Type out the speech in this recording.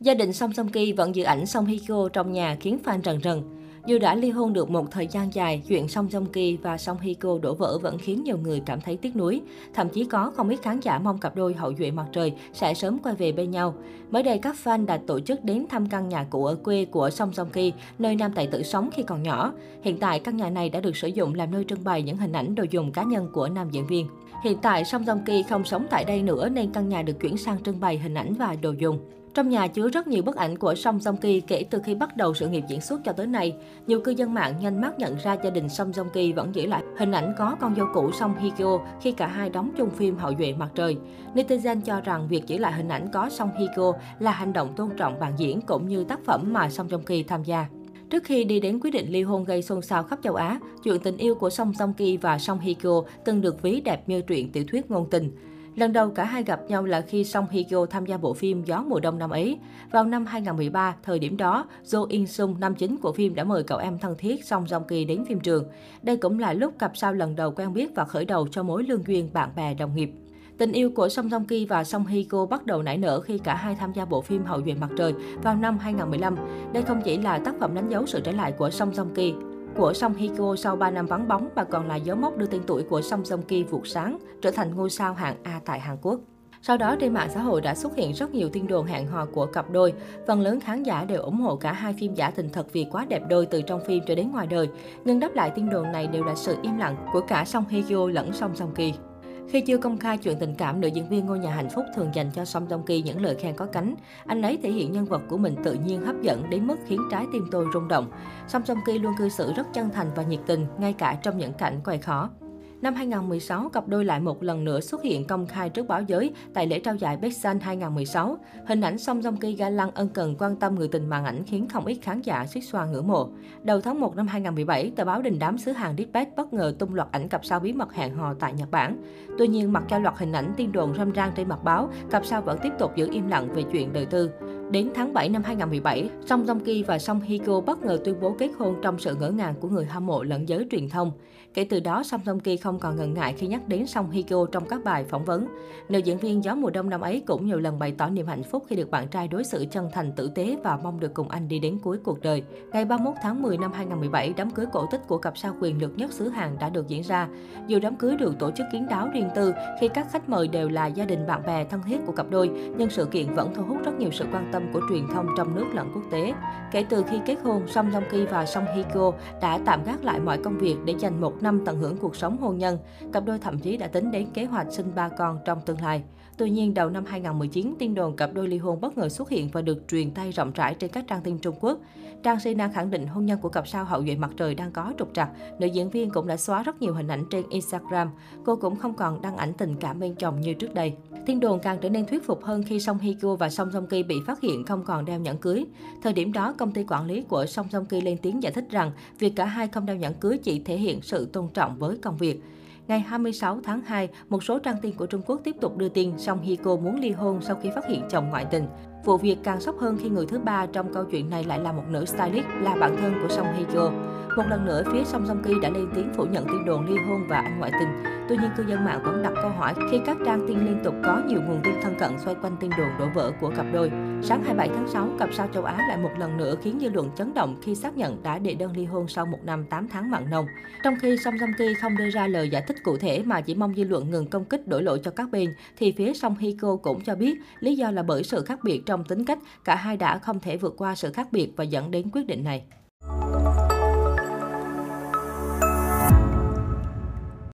Gia đình Song Song Ki vẫn giữ ảnh Song Hye Kyo trong nhà khiến fan rần rần. Dù đã ly hôn được một thời gian dài, chuyện Song Song Ki và Song Hye Kyo đổ vỡ vẫn khiến nhiều người cảm thấy tiếc nuối. Thậm chí có không ít khán giả mong cặp đôi hậu duệ mặt trời sẽ sớm quay về bên nhau. Mới đây, các fan đã tổ chức đến thăm căn nhà cũ ở quê của Song Song Ki, nơi nam tài tử sống khi còn nhỏ. Hiện tại, căn nhà này đã được sử dụng làm nơi trưng bày những hình ảnh đồ dùng cá nhân của nam diễn viên. Hiện tại, Song Song Ki không sống tại đây nữa nên căn nhà được chuyển sang trưng bày hình ảnh và đồ dùng. Trong nhà chứa rất nhiều bức ảnh của Song Joong Ki kể từ khi bắt đầu sự nghiệp diễn xuất cho tới nay. Nhiều cư dân mạng nhanh mắt nhận ra gia đình Song Joong Ki vẫn giữ lại hình ảnh có con dâu cũ Song Hye Kyo khi cả hai đóng chung phim Hậu duệ mặt trời. Netizen cho rằng việc giữ lại hình ảnh có Song Hye Kyo là hành động tôn trọng bạn diễn cũng như tác phẩm mà Song Joong Ki tham gia. Trước khi đi đến quyết định ly hôn gây xôn xao khắp châu Á, chuyện tình yêu của Song Joong Ki và Song Hye Kyo từng được ví đẹp như truyện tiểu thuyết ngôn tình. Lần đầu cả hai gặp nhau là khi Song Hye Kyo tham gia bộ phim Gió mùa đông năm ấy. Vào năm 2013, thời điểm đó, Jo In Sung, nam chính của phim đã mời cậu em thân thiết Song Jong-ki đến phim trường. Đây cũng là lúc cặp sao lần đầu quen biết và khởi đầu cho mối lương duyên bạn bè đồng nghiệp. Tình yêu của Song Jong-ki và Song Hye Kyo bắt đầu nảy nở khi cả hai tham gia bộ phim Hậu duệ mặt trời vào năm 2015. Đây không chỉ là tác phẩm đánh dấu sự trở lại của Song Jong-ki của Song Hye Kyo sau 3 năm vắng bóng mà còn là dấu mốc đưa tên tuổi của Song Joong Ki vụt sáng, trở thành ngôi sao hạng A tại Hàn Quốc. Sau đó trên mạng xã hội đã xuất hiện rất nhiều tin đồn hẹn hò của cặp đôi. Phần lớn khán giả đều ủng hộ cả hai phim giả tình thật vì quá đẹp đôi từ trong phim cho đến ngoài đời. Nhưng đáp lại tin đồn này đều là sự im lặng của cả Song Hye Kyo lẫn Song Joong Ki. Khi chưa công khai chuyện tình cảm, nữ diễn viên ngôi nhà hạnh phúc thường dành cho Song Joong Ki những lời khen có cánh. Anh ấy thể hiện nhân vật của mình tự nhiên hấp dẫn đến mức khiến trái tim tôi rung động. Song Joong Ki luôn cư xử rất chân thành và nhiệt tình, ngay cả trong những cảnh quay khó. Năm 2016, cặp đôi lại một lần nữa xuất hiện công khai trước báo giới tại lễ trao giải Bexan 2016. Hình ảnh song song Ki ga lăng ân cần quan tâm người tình màn ảnh khiến không ít khán giả suýt xoa ngưỡng mộ. Đầu tháng 1 năm 2017, tờ báo đình đám xứ Hàn Dispatch bất ngờ tung loạt ảnh cặp sao bí mật hẹn hò tại Nhật Bản. Tuy nhiên, mặc cho loạt hình ảnh tin đồn râm ran trên mặt báo, cặp sao vẫn tiếp tục giữ im lặng về chuyện đời tư. Đến tháng 7 năm 2017, Song Joong Ki và Song Hye Kyo bất ngờ tuyên bố kết hôn trong sự ngỡ ngàng của người hâm mộ lẫn giới truyền thông. Kể từ đó, Song Joong Ki không còn ngần ngại khi nhắc đến Song Hye Kyo trong các bài phỏng vấn. Nữ diễn viên Gió mùa đông năm ấy cũng nhiều lần bày tỏ niềm hạnh phúc khi được bạn trai đối xử chân thành tử tế và mong được cùng anh đi đến cuối cuộc đời. Ngày 31 tháng 10 năm 2017, đám cưới cổ tích của cặp sao quyền lực nhất xứ Hàn đã được diễn ra. Dù đám cưới được tổ chức kiến đáo riêng tư khi các khách mời đều là gia đình bạn bè thân thiết của cặp đôi, nhưng sự kiện vẫn thu hút rất nhiều sự quan tâm của truyền thông trong nước lẫn quốc tế. Kể từ khi kết hôn, Song Joong Ki và Song Hye Kyo đã tạm gác lại mọi công việc để dành một năm tận hưởng cuộc sống hôn nhân. Cặp đôi thậm chí đã tính đến kế hoạch sinh ba con trong tương lai. Tuy nhiên, đầu năm 2019, tin đồn cặp đôi ly hôn bất ngờ xuất hiện và được truyền tay rộng rãi trên các trang tin Trung Quốc. Trang Sina khẳng định hôn nhân của cặp sao hậu duệ mặt trời đang có trục trặc. Nữ diễn viên cũng đã xóa rất nhiều hình ảnh trên Instagram. Cô cũng không còn đăng ảnh tình cảm bên chồng như trước đây. Tin đồn càng trở nên thuyết phục hơn khi Song Hye Kyo và Song Song Ki bị phát hiện không còn đeo nhẫn cưới. Thời điểm đó, công ty quản lý của Song Song Ki lên tiếng giải thích rằng việc cả hai không đeo nhẫn cưới chỉ thể hiện sự tôn trọng với công việc. Ngày 26 tháng 2, một số trang tin của Trung Quốc tiếp tục đưa tin Song Hye Kyo muốn ly hôn sau khi phát hiện chồng ngoại tình. Vụ việc càng sốc hơn khi người thứ ba trong câu chuyện này lại là một nữ stylist, là bạn thân của Song Hye Kyo. Một lần nữa, phía Song Joong Ki đã lên tiếng phủ nhận tin đồn ly hôn và anh ngoại tình. Tuy nhiên, cư dân mạng vẫn đặt câu hỏi khi các trang tin liên tục có nhiều nguồn tin thân cận xoay quanh tin đồn đổ vỡ của cặp đôi. Sáng 27 tháng 6, cặp sao châu Á lại một lần nữa khiến dư luận chấn động khi xác nhận đã đệ đơn ly hôn sau một năm 8 tháng mặn nồng. Trong khi Song Joong Ki không đưa ra lời giải thích cụ thể mà chỉ mong dư luận ngừng công kích đổi lỗi cho các bên, thì phía Song Hye Kyo cũng cho biết lý do là bởi sự khác biệt trong tính cách, cả hai đã không thể vượt qua sự khác biệt và dẫn đến quyết định này.